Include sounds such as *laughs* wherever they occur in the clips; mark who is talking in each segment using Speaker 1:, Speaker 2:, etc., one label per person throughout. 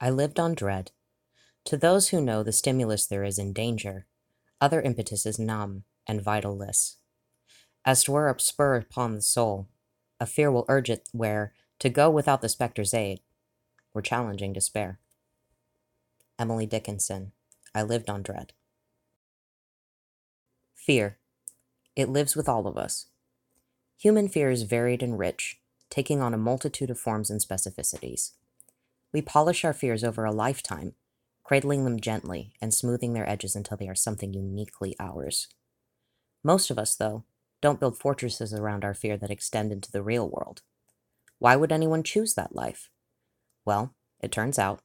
Speaker 1: I lived on dread. To those who know the stimulus there is in danger, other impetus is numb and vitalless. As twere a spur upon the soul, a fear will urge it where, to go without the spectre's aid, were challenging despair. Emily Dickinson, I lived on dread. Fear. It lives with all of us. Human fear is varied and rich, taking on a multitude of forms and specificities. We polish our fears over a lifetime, cradling them gently and smoothing their edges until they are something uniquely ours. Most of us, though, don't build fortresses around our fear that extend into the real world. Why would anyone choose that life? Well, it turns out,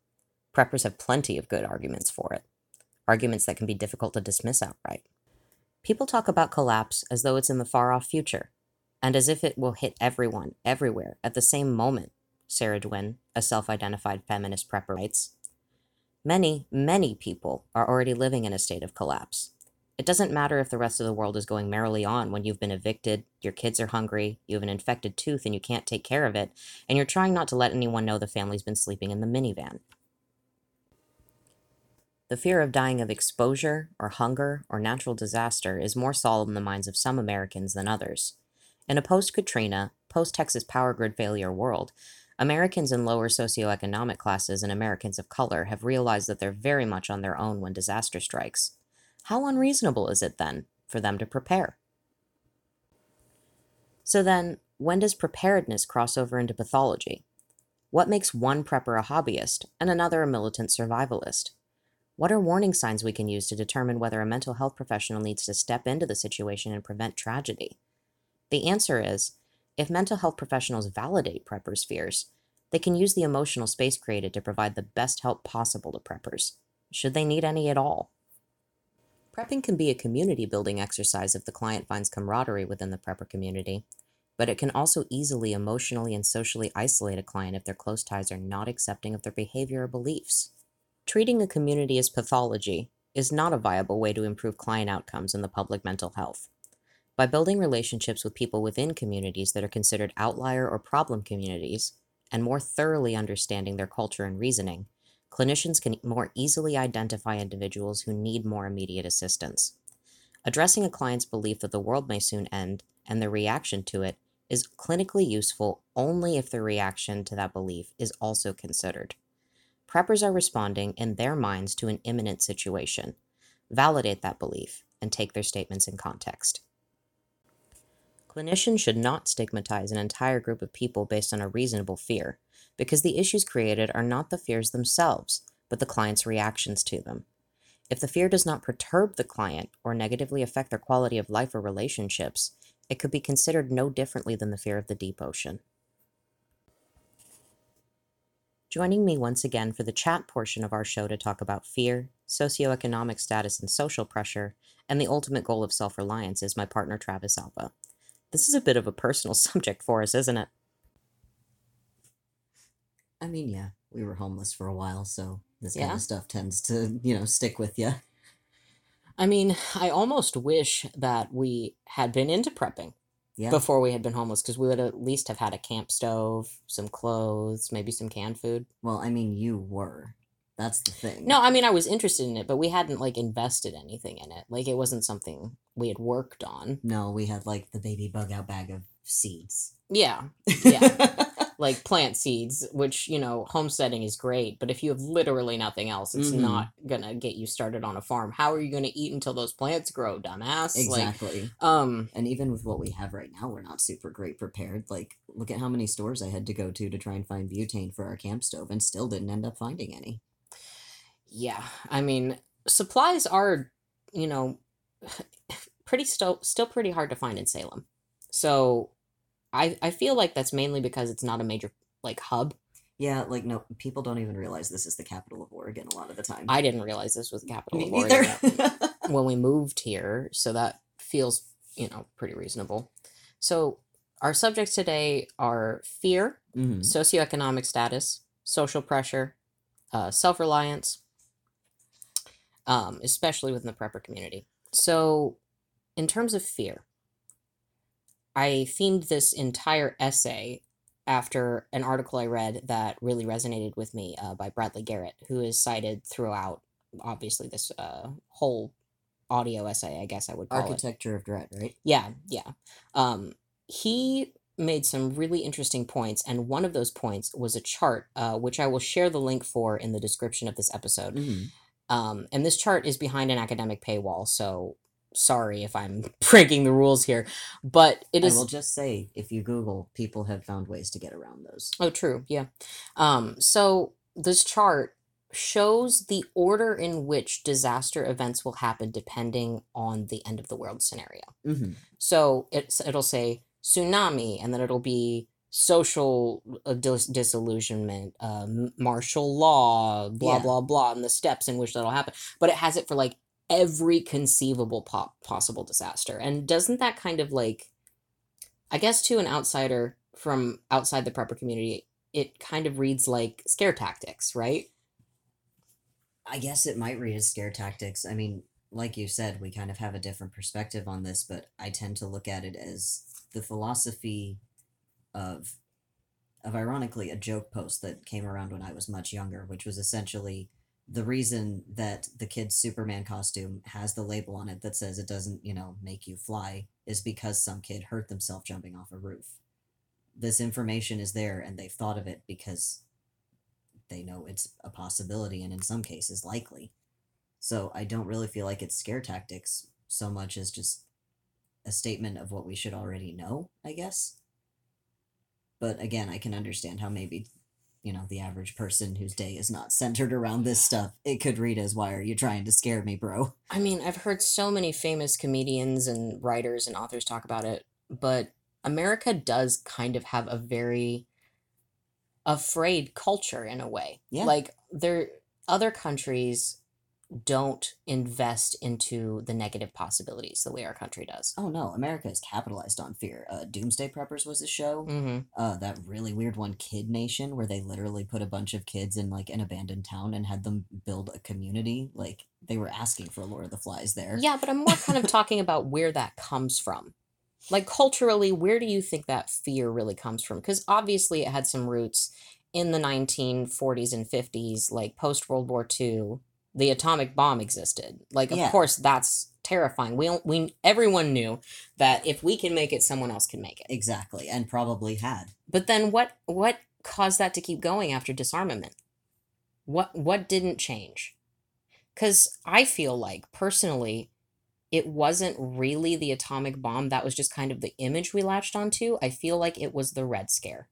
Speaker 1: preppers have plenty of good arguments for it, arguments that can be difficult to dismiss outright. People talk about collapse as though it's in the far off future, and as if it will hit everyone, everywhere, at the same moment, Sarah Dwin, a self identified feminist prepper, writes. Many, many people are already living in a state of collapse. It doesn't matter if the rest of the world is going merrily on when you've been evicted, your kids are hungry, you have an infected tooth and you can't take care of it, and you're trying not to let anyone know the family's been sleeping in the minivan. The fear of dying of exposure or hunger or natural disaster is more solid in the minds of some Americans than others. In a post Katrina, post Texas power grid failure world, Americans in lower socioeconomic classes and Americans of color have realized that they're very much on their own when disaster strikes. How unreasonable is it then for them to prepare? So then, when does preparedness cross over into pathology? What makes one prepper a hobbyist and another a militant survivalist? What are warning signs we can use to determine whether a mental health professional needs to step into the situation and prevent tragedy? The answer is if mental health professionals validate preppers' fears, they can use the emotional space created to provide the best help possible to preppers, should they need any at all. Prepping can be a community building exercise if the client finds camaraderie within the prepper community, but it can also easily emotionally and socially isolate a client if their close ties are not accepting of their behavior or beliefs. Treating a community as pathology is not a viable way to improve client outcomes in the public mental health. By building relationships with people within communities that are considered outlier or problem communities, and more thoroughly understanding their culture and reasoning, clinicians can more easily identify individuals who need more immediate assistance. Addressing a client's belief that the world may soon end and their reaction to it is clinically useful only if the reaction to that belief is also considered. Preppers are responding in their minds to an imminent situation. Validate that belief and take their statements in context. Clinicians should not stigmatize an entire group of people based on a reasonable fear, because the issues created are not the fears themselves, but the client's reactions to them. If the fear does not perturb the client or negatively affect their quality of life or relationships, it could be considered no differently than the fear of the deep ocean. Joining me once again for the chat portion of our show to talk about fear, socioeconomic status and social pressure, and the ultimate goal of self reliance is my partner Travis Alba. This is a bit of a personal *laughs* subject for us, isn't it?
Speaker 2: I mean, yeah, we were homeless for a while, so this
Speaker 1: Yeah.
Speaker 2: kind of stuff tends to, you know, stick with you.
Speaker 1: I mean, I almost wish that we had been into prepping
Speaker 2: Yeah.
Speaker 1: before we had been homeless because we would at least have had a camp stove, some clothes, maybe some canned food.
Speaker 2: well, I mean, you were. That's the thing.
Speaker 1: No, I mean, I was interested in it, but we hadn't like invested anything in it. Like, it wasn't something we had worked on.
Speaker 2: No, we had like the baby bug out bag of seeds.
Speaker 1: Yeah. *laughs* Yeah. like plant seeds, which, you know, homesteading is great, but if you have literally nothing else, it's
Speaker 2: Mhm.
Speaker 1: not gonna get you started on a farm. How are you gonna eat until those plants grow, dumbass? Like,
Speaker 2: exactly.
Speaker 1: um,
Speaker 2: and even with what we have right now, we're not super great prepared. Like, look at how many stores I had to go to to try and find butane for our camp stove and still didn't end up finding any.
Speaker 1: Yeah, I mean, supplies are, you know, *sighs* pretty still still pretty hard to find in Salem. So, I I feel like that's mainly because it's not a major like hub.
Speaker 2: Yeah, like, no, people don't even realize this is the capital of Oregon a lot of the time.
Speaker 1: I didn't realize this was the capital
Speaker 2: Me
Speaker 1: of. Oregon *laughs* when we moved here, so that feels, you know, pretty reasonable. So, our subjects today are fear,
Speaker 2: Mhm.
Speaker 1: socioeconomic status, social pressure, uh, self reliance, um, especially within the prepper community. So, in terms of fear, I themed this entire essay after an article I read that really resonated with me uh, by Bradley Garrett, who is cited throughout, obviously, this uh, whole audio essay, I guess I would call it.
Speaker 2: Architecture of Dread, right?
Speaker 1: Yeah, yeah. Um, he made some really interesting points, and one of those points was a chart, uh, which I will share the link for in the description of this episode.
Speaker 2: hmm
Speaker 1: Um, and this chart is behind an academic paywall, so sorry if I'm *laughs* breaking the rules here, but it is.
Speaker 2: I will just say, if you Google, people have found ways to get around those.
Speaker 1: Oh, true. Yeah. Um, so this chart shows the order in which disaster events will happen depending on the end of the world scenario.
Speaker 2: hmm
Speaker 1: So it's it'll say tsunami, and then it'll be social uh, dis- disillusionment, uh, martial law, blah
Speaker 2: Yeah.
Speaker 1: blah blah, and the steps in which that'll happen. But it has it for like every conceivable po- possible disaster. And doesn't that kind of like, I guess to an outsider from outside the prepper community, it kind of reads like scare tactics, right?
Speaker 2: I guess it might read as scare tactics. I mean, like you said, we kind of have a different perspective on this, but I tend to look at it as the philosophy of of ironically a joke post that came around when I was much younger, which was essentially the reason that the kid's Superman costume has the label on it that says it doesn't, you know, make you fly is because some kid hurt themselves jumping off a roof. This information is there and they've thought of it because they know it's a possibility and in some cases likely. So I don't really feel like it's scare tactics so much as just a statement of what we should already know, I guess. But again, I can understand how maybe, you know, the average person whose day is not centered around this stuff, it could read as, why are you trying to scare me, bro?
Speaker 1: I mean, I've heard so many famous comedians and writers and authors talk about it, but America does kind of have a very afraid culture in a way.
Speaker 2: Yeah.
Speaker 1: Like there other countries don't invest into the negative possibilities the way our country does.
Speaker 2: Oh no, America is capitalized on fear. Uh, Doomsday Preppers was a show.
Speaker 1: Mm-hmm.
Speaker 2: uh that really weird one kid nation where they literally put a bunch of kids in like an abandoned town and had them build a community like they were asking for lord of the flies there
Speaker 1: Yeah, but I'm more kind of talking *laughs* about where that comes from. Like culturally, where do you think that fear really comes from? Because obviously it had some roots in the 1940s and 50s, like post World War II, the atomic bomb existed. Like, of
Speaker 2: Yeah.
Speaker 1: course, that's terrifying. We we everyone knew that if we can make it, someone else can make it.
Speaker 2: exactly and probably had
Speaker 1: But then what what caused that to keep going after disarmament? What what didn't change? Cuz I feel like personally it wasn't really the atomic bomb that was just kind of the image we latched onto. I feel like it was the red scare.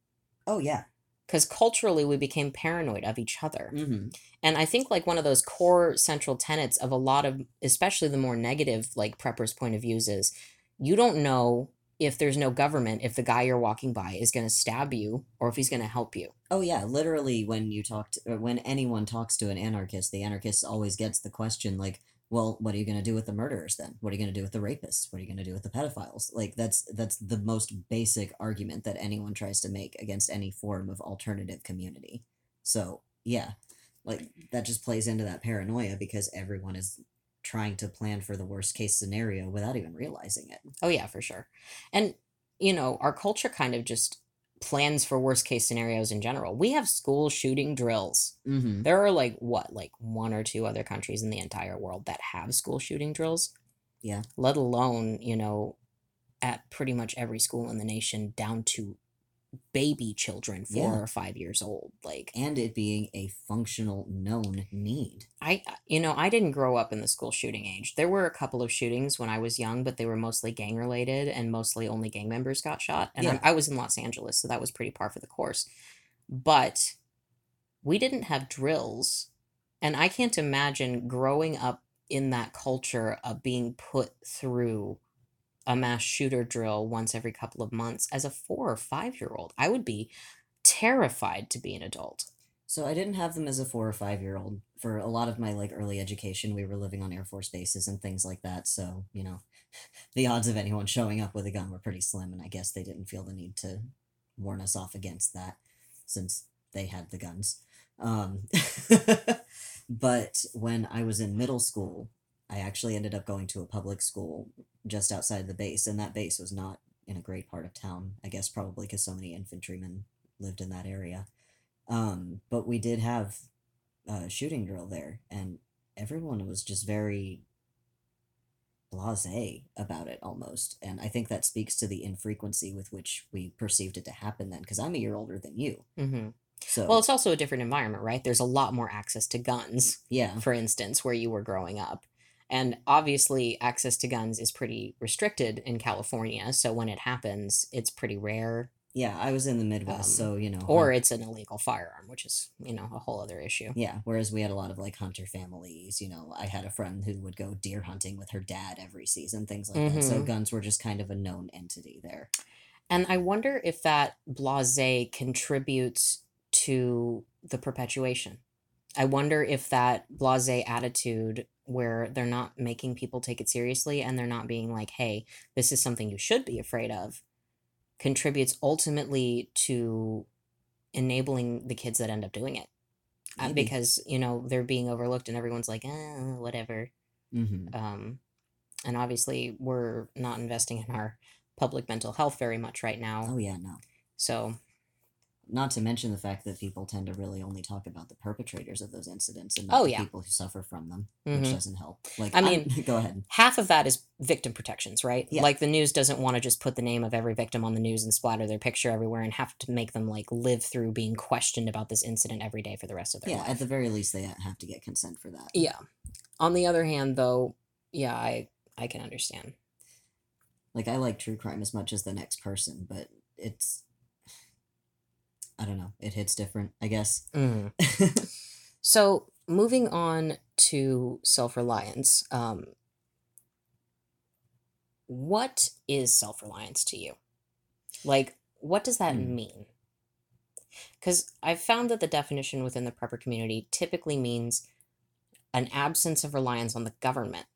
Speaker 2: oh yeah
Speaker 1: Cuz culturally we became paranoid of each other.
Speaker 2: mm-hmm.
Speaker 1: And I think like one of those core central tenets of a lot of especially the more negative like preppers point of views is you don't know if there's no government if the guy you're walking by is going to stab you or if he's going to help you.
Speaker 2: oh yeah literally when you talk to, when anyone talks to an anarchist the anarchist always gets the question like well what are you going to do with the murderers then? What are you going to do with the rapists? What are you going to do with the pedophiles? Like that's that's the most basic argument that anyone tries to make against any form of alternative community. So yeah like that just plays into that paranoia because everyone is trying to plan for the worst case scenario without even realizing it.
Speaker 1: Oh yeah, for sure. And you know, our culture kind of just plans for worst case scenarios in general. We have school shooting drills.
Speaker 2: mm-hmm.
Speaker 1: There are like what, like one or two other countries in the entire world that have school shooting drills.
Speaker 2: Yeah.
Speaker 1: Let alone, you know, at pretty much every school in the nation down to baby children 4
Speaker 2: Yeah.
Speaker 1: or 5 years old. Like
Speaker 2: and it being a functional known need
Speaker 1: I uh, you know, I didn't grow up in the school shooting age. There were a couple of shootings when I was young, but they were mostly gang related and mostly only gang members got shot. And
Speaker 2: Yeah.
Speaker 1: I, I was in Los Angeles, so that was pretty par for the course. But we didn't have drills. And I can't imagine growing up in that culture of being put through a mass shooter drill once every couple of months as a 4 or 5 year old. I would be terrified to be an adult.
Speaker 2: So I didn't have them as a four or five year old. For a lot of my like early education, we were living on Air Force bases and things like that. So you know, *laughs* the odds of anyone showing up with a gun were pretty slim, and I guess they didn't feel the need to warn us off against that, since they had the guns. Um, *laughs* but when I was in middle school, I actually ended up going to a public school just outside the base, and that base was not in a great part of town. I guess probably because so many infantrymen lived in that area. Um, but we did have a shooting drill there, and everyone was just very blase about it almost. And I think that speaks to the infrequency with which we perceived it to happen then, because I'm a year older than you.
Speaker 1: hmm
Speaker 2: So,
Speaker 1: Well, it's also a different environment, right? There's a lot more access to guns,
Speaker 2: yeah,
Speaker 1: for instance, where you were growing up. And obviously, access to guns is pretty restricted in California. So when it happens, it's pretty rare,
Speaker 2: yeah, I was in the Midwest,
Speaker 1: Um,
Speaker 2: so, you know.
Speaker 1: or it's an illegal firearm, which is, you know, a whole other issue.
Speaker 2: Yeah, whereas we had a lot of like hunter families. You know, I had a friend who would go deer hunting with her dad every season, things like that. So
Speaker 1: Mhm.
Speaker 2: guns were just kind of a known entity there.
Speaker 1: And I wonder if that blase contributes to the perpetuation. I wonder if that blase attitude where they're not making people take it seriously and they're not being like, hey, this is something you should be afraid of, contributes ultimately to enabling the kids that end up doing it. Uh, because, you know, they're being overlooked and everyone's like, eh, whatever.
Speaker 2: hmm
Speaker 1: Um, and obviously, we're not investing in our public mental health very much right now.
Speaker 2: Oh yeah, no.
Speaker 1: So,
Speaker 2: Not to mention the fact that people tend to really only talk about the perpetrators of those incidents and not
Speaker 1: Oh,
Speaker 2: the
Speaker 1: yeah.
Speaker 2: people who suffer from them,
Speaker 1: mhm.
Speaker 2: which doesn't help. Like,
Speaker 1: I mean- *laughs*
Speaker 2: go ahead.
Speaker 1: half of that is victim protections, right?
Speaker 2: Yeah.
Speaker 1: Like the news doesn't want to just put the name of every victim on the news and splatter their picture everywhere and have to make them like live through being questioned about this incident every day for the rest of their
Speaker 2: Yeah,
Speaker 1: life.
Speaker 2: at the very least, they have to get consent for that.
Speaker 1: yeah. On the other hand, though, yeah, I I can understand.
Speaker 2: Like, I like true crime as much as the next person, but it's. I don't know. It hits different, I guess.
Speaker 1: Mhm. *laughs* So moving on to self reliance, um, what is self reliance to you? Like, what does that
Speaker 2: Hmm.
Speaker 1: mean? Because I've found that the definition within the prepper community typically means an absence of reliance on the government.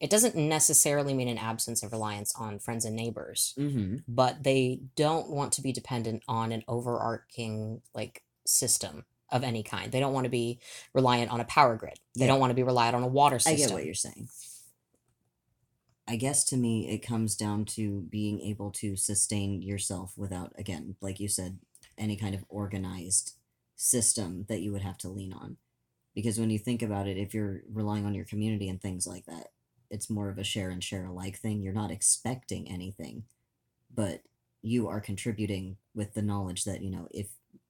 Speaker 1: It doesn't necessarily mean an absence of reliance on friends and neighbors,
Speaker 2: mm-hmm.
Speaker 1: but they don't want to be dependent on an overarching like system of any kind. They don't want to be reliant on a power grid. They
Speaker 2: Yeah.
Speaker 1: don't want to be reliant on a water system.
Speaker 2: I get what you're saying. I guess to me, it comes down to being able to sustain yourself without, again, like you said, any kind of organized system that you would have to lean on. Because when you think about it, if you're relying on your community and things like that, it's more of a share and share alike thing. You're not expecting anything, but you are contributing with the knowledge that, you know, if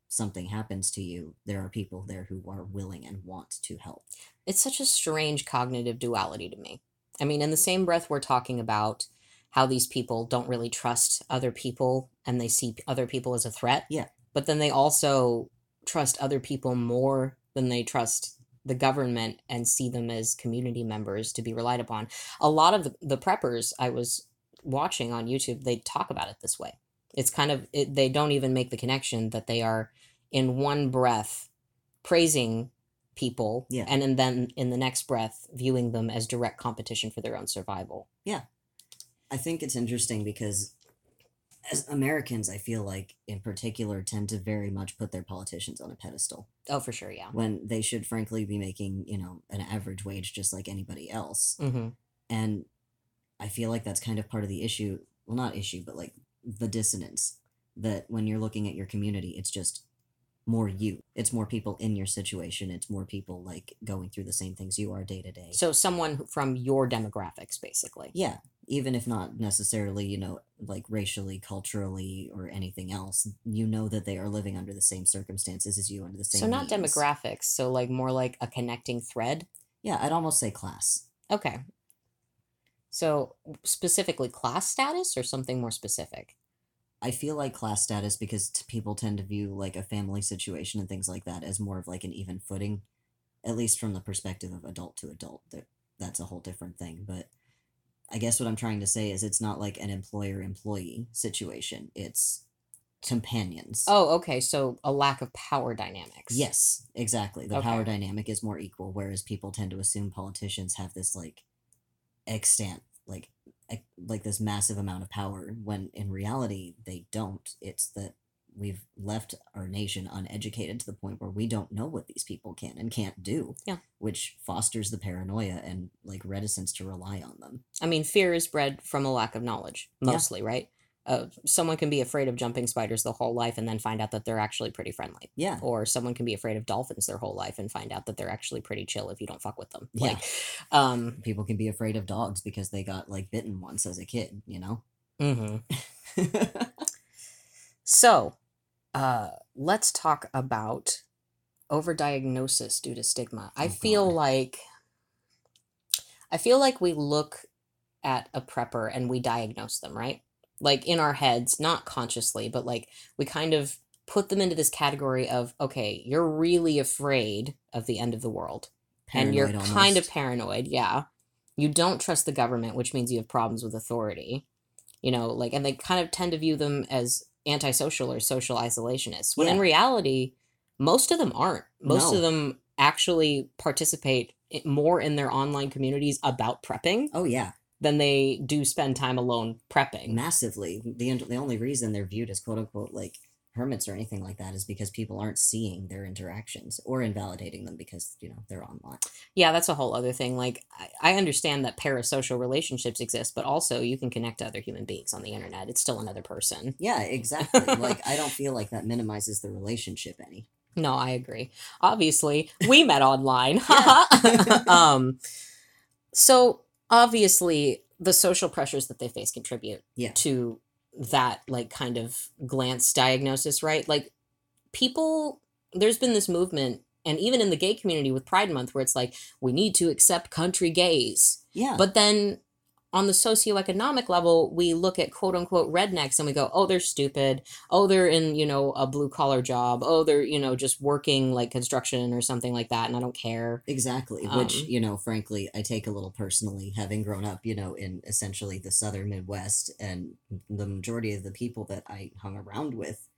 Speaker 2: something happens to you, there are people there who are willing and want to help.
Speaker 1: it's such a strange cognitive duality to me. I mean, in the same breath, we're talking about how these people don't really trust other people and they see other people as a threat.
Speaker 2: Yeah.
Speaker 1: But then they also trust other people more than they trust the government and see them as community members to be relied upon. A lot of the, the preppers I was watching on YouTube, they talk about it this way. It's kind of, it, they don't even make the connection that they are in one breath praising people
Speaker 2: Yeah.
Speaker 1: and, and then in the next breath viewing them as direct competition for their own survival. Yeah.
Speaker 2: I think it's interesting because as Americans, I feel like in particular tend to very much put their politicians on a pedestal
Speaker 1: Oh, for sure, yeah.
Speaker 2: when they should frankly be making, you know, an average wage just like anybody else.
Speaker 1: Mm-hmm.
Speaker 2: And I feel like that's kind of part of the issue. Well, not issue, but like the dissonance that when you're looking at your community, it's just more you. It's more people in your situation. It's more people like going through the same things you are day to day.
Speaker 1: So someone from your demographics, basically.
Speaker 2: Yeah, even if not necessarily, you know, like racially, culturally, or anything else, you know that they are living under the same circumstances as you under the same.
Speaker 1: So not
Speaker 2: means.
Speaker 1: demographics, so like more like a connecting thread.
Speaker 2: Yeah, I'd almost say class.
Speaker 1: Okay. So specifically class status or something more specific?
Speaker 2: I feel like class status because t- people tend to view like a family situation and things like that as more of like an even footing, at least from the perspective of adult to adult. That that's a whole different thing. But I guess what I'm trying to say is it's not like an employer employee situation. It's companions.
Speaker 1: Oh, okay. So a lack of power dynamics.
Speaker 2: Yes, exactly. The power dynamic is more equal, whereas people tend to assume politicians have this like extant, like like this massive amount of power, when in reality they don't. It's that we've left our nation uneducated to the point where we don't know what these people can and can't do.
Speaker 1: Yeah.
Speaker 2: Which fosters the paranoia and like reticence to rely on them.
Speaker 1: I mean, fear is bred from a lack of knowledge,
Speaker 2: Yeah.
Speaker 1: mostly, right? Uh, someone can be afraid of jumping spiders their whole life and then find out that they're actually pretty friendly.
Speaker 2: Yeah.
Speaker 1: Or someone can be afraid of dolphins their whole life and find out that they're actually pretty chill if you don't fuck with them.
Speaker 2: Yeah.
Speaker 1: Like, um,
Speaker 2: People can be afraid of dogs because they got like bitten once as a kid, you know?
Speaker 1: mhm. *laughs* So, uh, let's talk about overdiagnosis due to stigma. I
Speaker 2: Oh,
Speaker 1: feel
Speaker 2: God.
Speaker 1: like I feel like we look at a prepper and we diagnose them, right? Like in our heads, not consciously, but like we kind of put them into this category of okay, you're really afraid of the end of the world and you're
Speaker 2: Paranoid
Speaker 1: kind of paranoid yeah you don't trust the government which means you have problems with authority you know like and they kind of tend to view them as antisocial or social isolationists when in reality most of them aren't most of them actually participate more in their online communities about prepping
Speaker 2: Oh, yeah.
Speaker 1: than they do spend time alone prepping
Speaker 2: Massively. The, the only reason they're viewed as quote unquote like hermits or anything like that is because people aren't seeing their interactions or invalidating them because, you know, they're online.
Speaker 1: yeah that's a whole other thing like I, I understand that parasocial relationships exist but also you can connect to other human beings on the internet it's still another person
Speaker 2: Yeah, exactly. like, I don't feel like that minimizes the relationship any. *laughs*
Speaker 1: No, I agree. Obviously, we met online. *laughs* *laughs* Um, so obviously, the social pressures that they face contribute
Speaker 2: Yeah.
Speaker 1: to that like kind of glance diagnosis, right? Like people, there's been this movement, and even in the gay community with Pride Month, where it's like we need to accept country gays,
Speaker 2: Yeah.
Speaker 1: but then on the socioeconomic level, we look at quote unquote rednecks and we go, oh, they're stupid. Oh, they're in, you know, a blue collar job. Oh, they're, you know, just working like construction or something like that. And I don't care.
Speaker 2: Exactly, which,
Speaker 1: Um,
Speaker 2: you know, frankly, I take a little personally, having grown up, you know, in essentially the southern Midwest, and the majority of the people that I hung around with,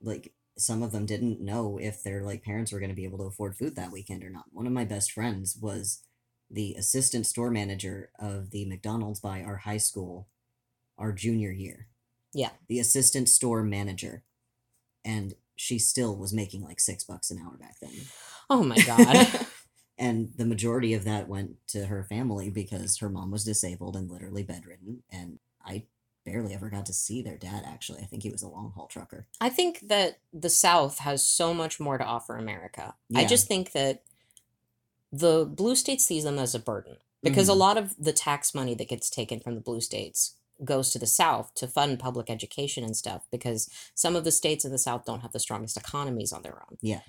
Speaker 2: like, some of them didn't know if their, like, parents were going to be able to afford food that weekend or not. One of my best friends was the assistant store manager of the McDonald's by our high school our junior year.
Speaker 1: Yeah.
Speaker 2: The assistant store manager. And she still was making like six bucks an hour back then
Speaker 1: Oh my *laughs* God.
Speaker 2: and the majority of that went to her family because her mom was disabled and literally bedridden and i barely ever got to see their dad actually i think he was a long haul trucker
Speaker 1: I think that the South has so much more to offer America. I just think that the blue states sees them as a burden because a
Speaker 2: Mhm.
Speaker 1: lot of the tax money that gets taken from the blue states goes to the South to fund public education and stuff because some of the states in the South don't have the strongest economies on their own.
Speaker 2: Yeah.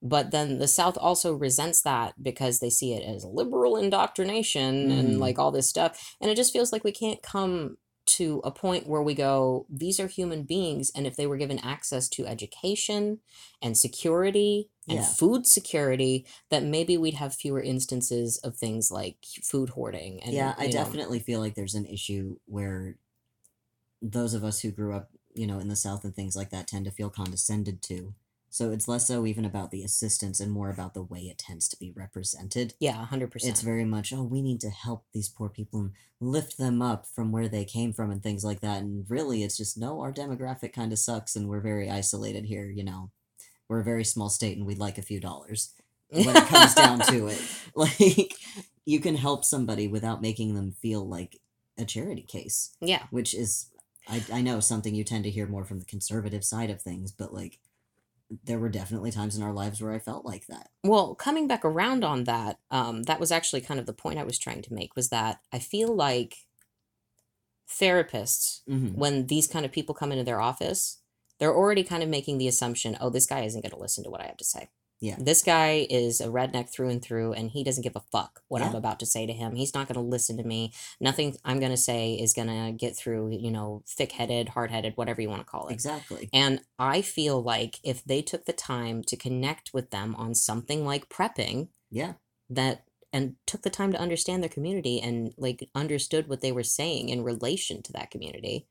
Speaker 1: But then the South also resents that because they see it as liberal indoctrination and
Speaker 2: Mhm.
Speaker 1: like all this stuff. And it just feels like we can't come to a point where we go, these are human beings. And if they were given access to education and security and
Speaker 2: Yeah.
Speaker 1: food security, that maybe we'd have fewer instances of things like food hoarding. And,
Speaker 2: yeah i
Speaker 1: know,
Speaker 2: definitely feel like there's an issue where those of us who grew up you know in the south and things like that tend to feel condescended to so it's less so even about the assistance and more about the way it tends to be represented
Speaker 1: Yeah, 100%.
Speaker 2: it's very much oh we need to help these poor people and lift them up from where they came from and things like that and really it's just no our demographic kind of sucks and we're very isolated here you know we're a very small state and we'd like a few dollars when it comes down to it *laughs* *laughs* like you can help somebody without making them feel like a charity case
Speaker 1: yeah.
Speaker 2: which is I, I know something you tend to hear more from the conservative side of things but like there were definitely times in our lives where i felt like that
Speaker 1: Well, coming back around on that, um, that was actually kind of the point I was trying to make was that I feel like therapists,
Speaker 2: mm-hmm.
Speaker 1: when these kind of people come into their office, they're already kind of making the assumption, oh, this guy isn't going to listen to what I have to say.
Speaker 2: Yeah.
Speaker 1: This guy is a redneck through and through, and he doesn't give a fuck what I'm about to say to him. He's not going to listen to me. Nothing I'm going to say is going to get through, you know, thick headed, hard headed, whatever you want to call it.
Speaker 2: exactly
Speaker 1: And I feel like if they took the time to connect with them on something like prepping,
Speaker 2: yeah
Speaker 1: that and took the time to understand their community and like understood what they were saying in relation to that community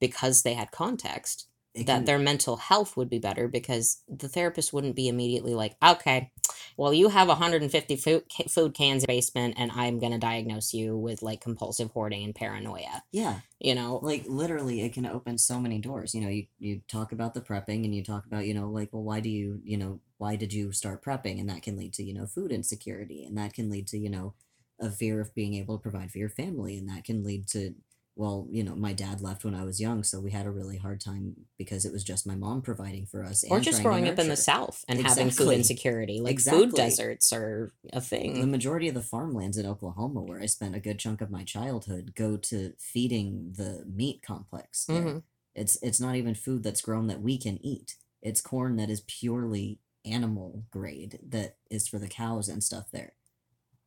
Speaker 1: because they had context that
Speaker 2: can-
Speaker 1: their mental health would be better because the therapist wouldn't be immediately like okay well you have 150 food, food cans in basement and i'm going to diagnose you with like compulsive hoarding and paranoia.
Speaker 2: Yeah.
Speaker 1: You know?
Speaker 2: Like literally it can open so many doors. You know you, you talk about the prepping and you talk about you know like well why do you you know why did you start prepping? And that can lead to you know food insecurity and that can lead to you know a fear of being able to provide for your family and that can lead to well, you know, my dad left when I was young, so we had a really hard time because it was just my mom providing for us.
Speaker 1: or
Speaker 2: and
Speaker 1: just growing up in the. South and having food insecurity. Like food deserts are a thing.
Speaker 2: The majority of the farmlands in Oklahoma, where I spent a good chunk of my childhood, go to feeding the meat complex.
Speaker 1: Mhm.
Speaker 2: It's it's not even food that's grown that we can eat. It's corn that is purely animal grade that is for the cows and stuff there,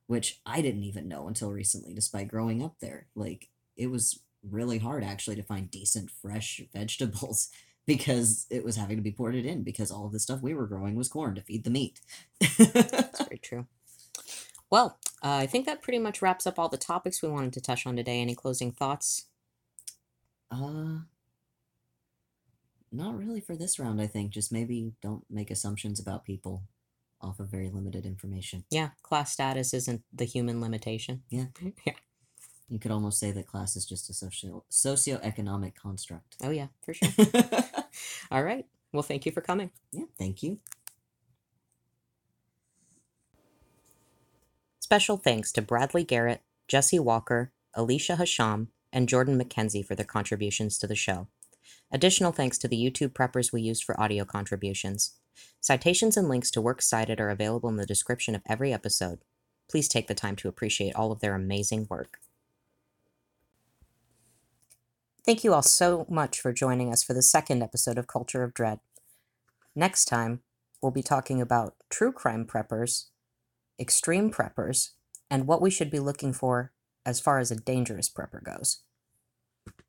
Speaker 2: which I didn't even know until recently. Despite growing up there, like it was really hard actually to find decent fresh vegetables *laughs* because it was having to be ported in because all of the stuff we were growing was corn to feed the meat.
Speaker 1: That's very *laughs* true. Well, uh, I think that pretty much wraps up all the topics we wanted to touch on today. Any closing thoughts?
Speaker 2: Uh, not really for this round, I think. Just maybe don't make assumptions about people off of very limited information.
Speaker 1: Yeah, class status isn't the human limitation.
Speaker 2: Yeah. *laughs*
Speaker 1: yeah.
Speaker 2: You could almost say that class is just a socio socioeconomic construct.
Speaker 1: Oh, yeah, for sure. *laughs* all right. Well, thank you for coming.
Speaker 2: yeah, thank you.
Speaker 1: Special thanks to Bradley Garrett, Jesse Walker, Alyshah Hasham, and Jordan McKenzie for their contributions to the show. Additional thanks to the YouTube preppers we used for audio contributions. Citations and links to works cited are available in the description of every episode. Please take the time to appreciate all of their amazing work. Thank you all so much for joining us for the second episode of Culture of Dread. Next time, we'll be talking about true crime preppers, extreme preppers, and what we should be looking for as far as a dangerous prepper goes.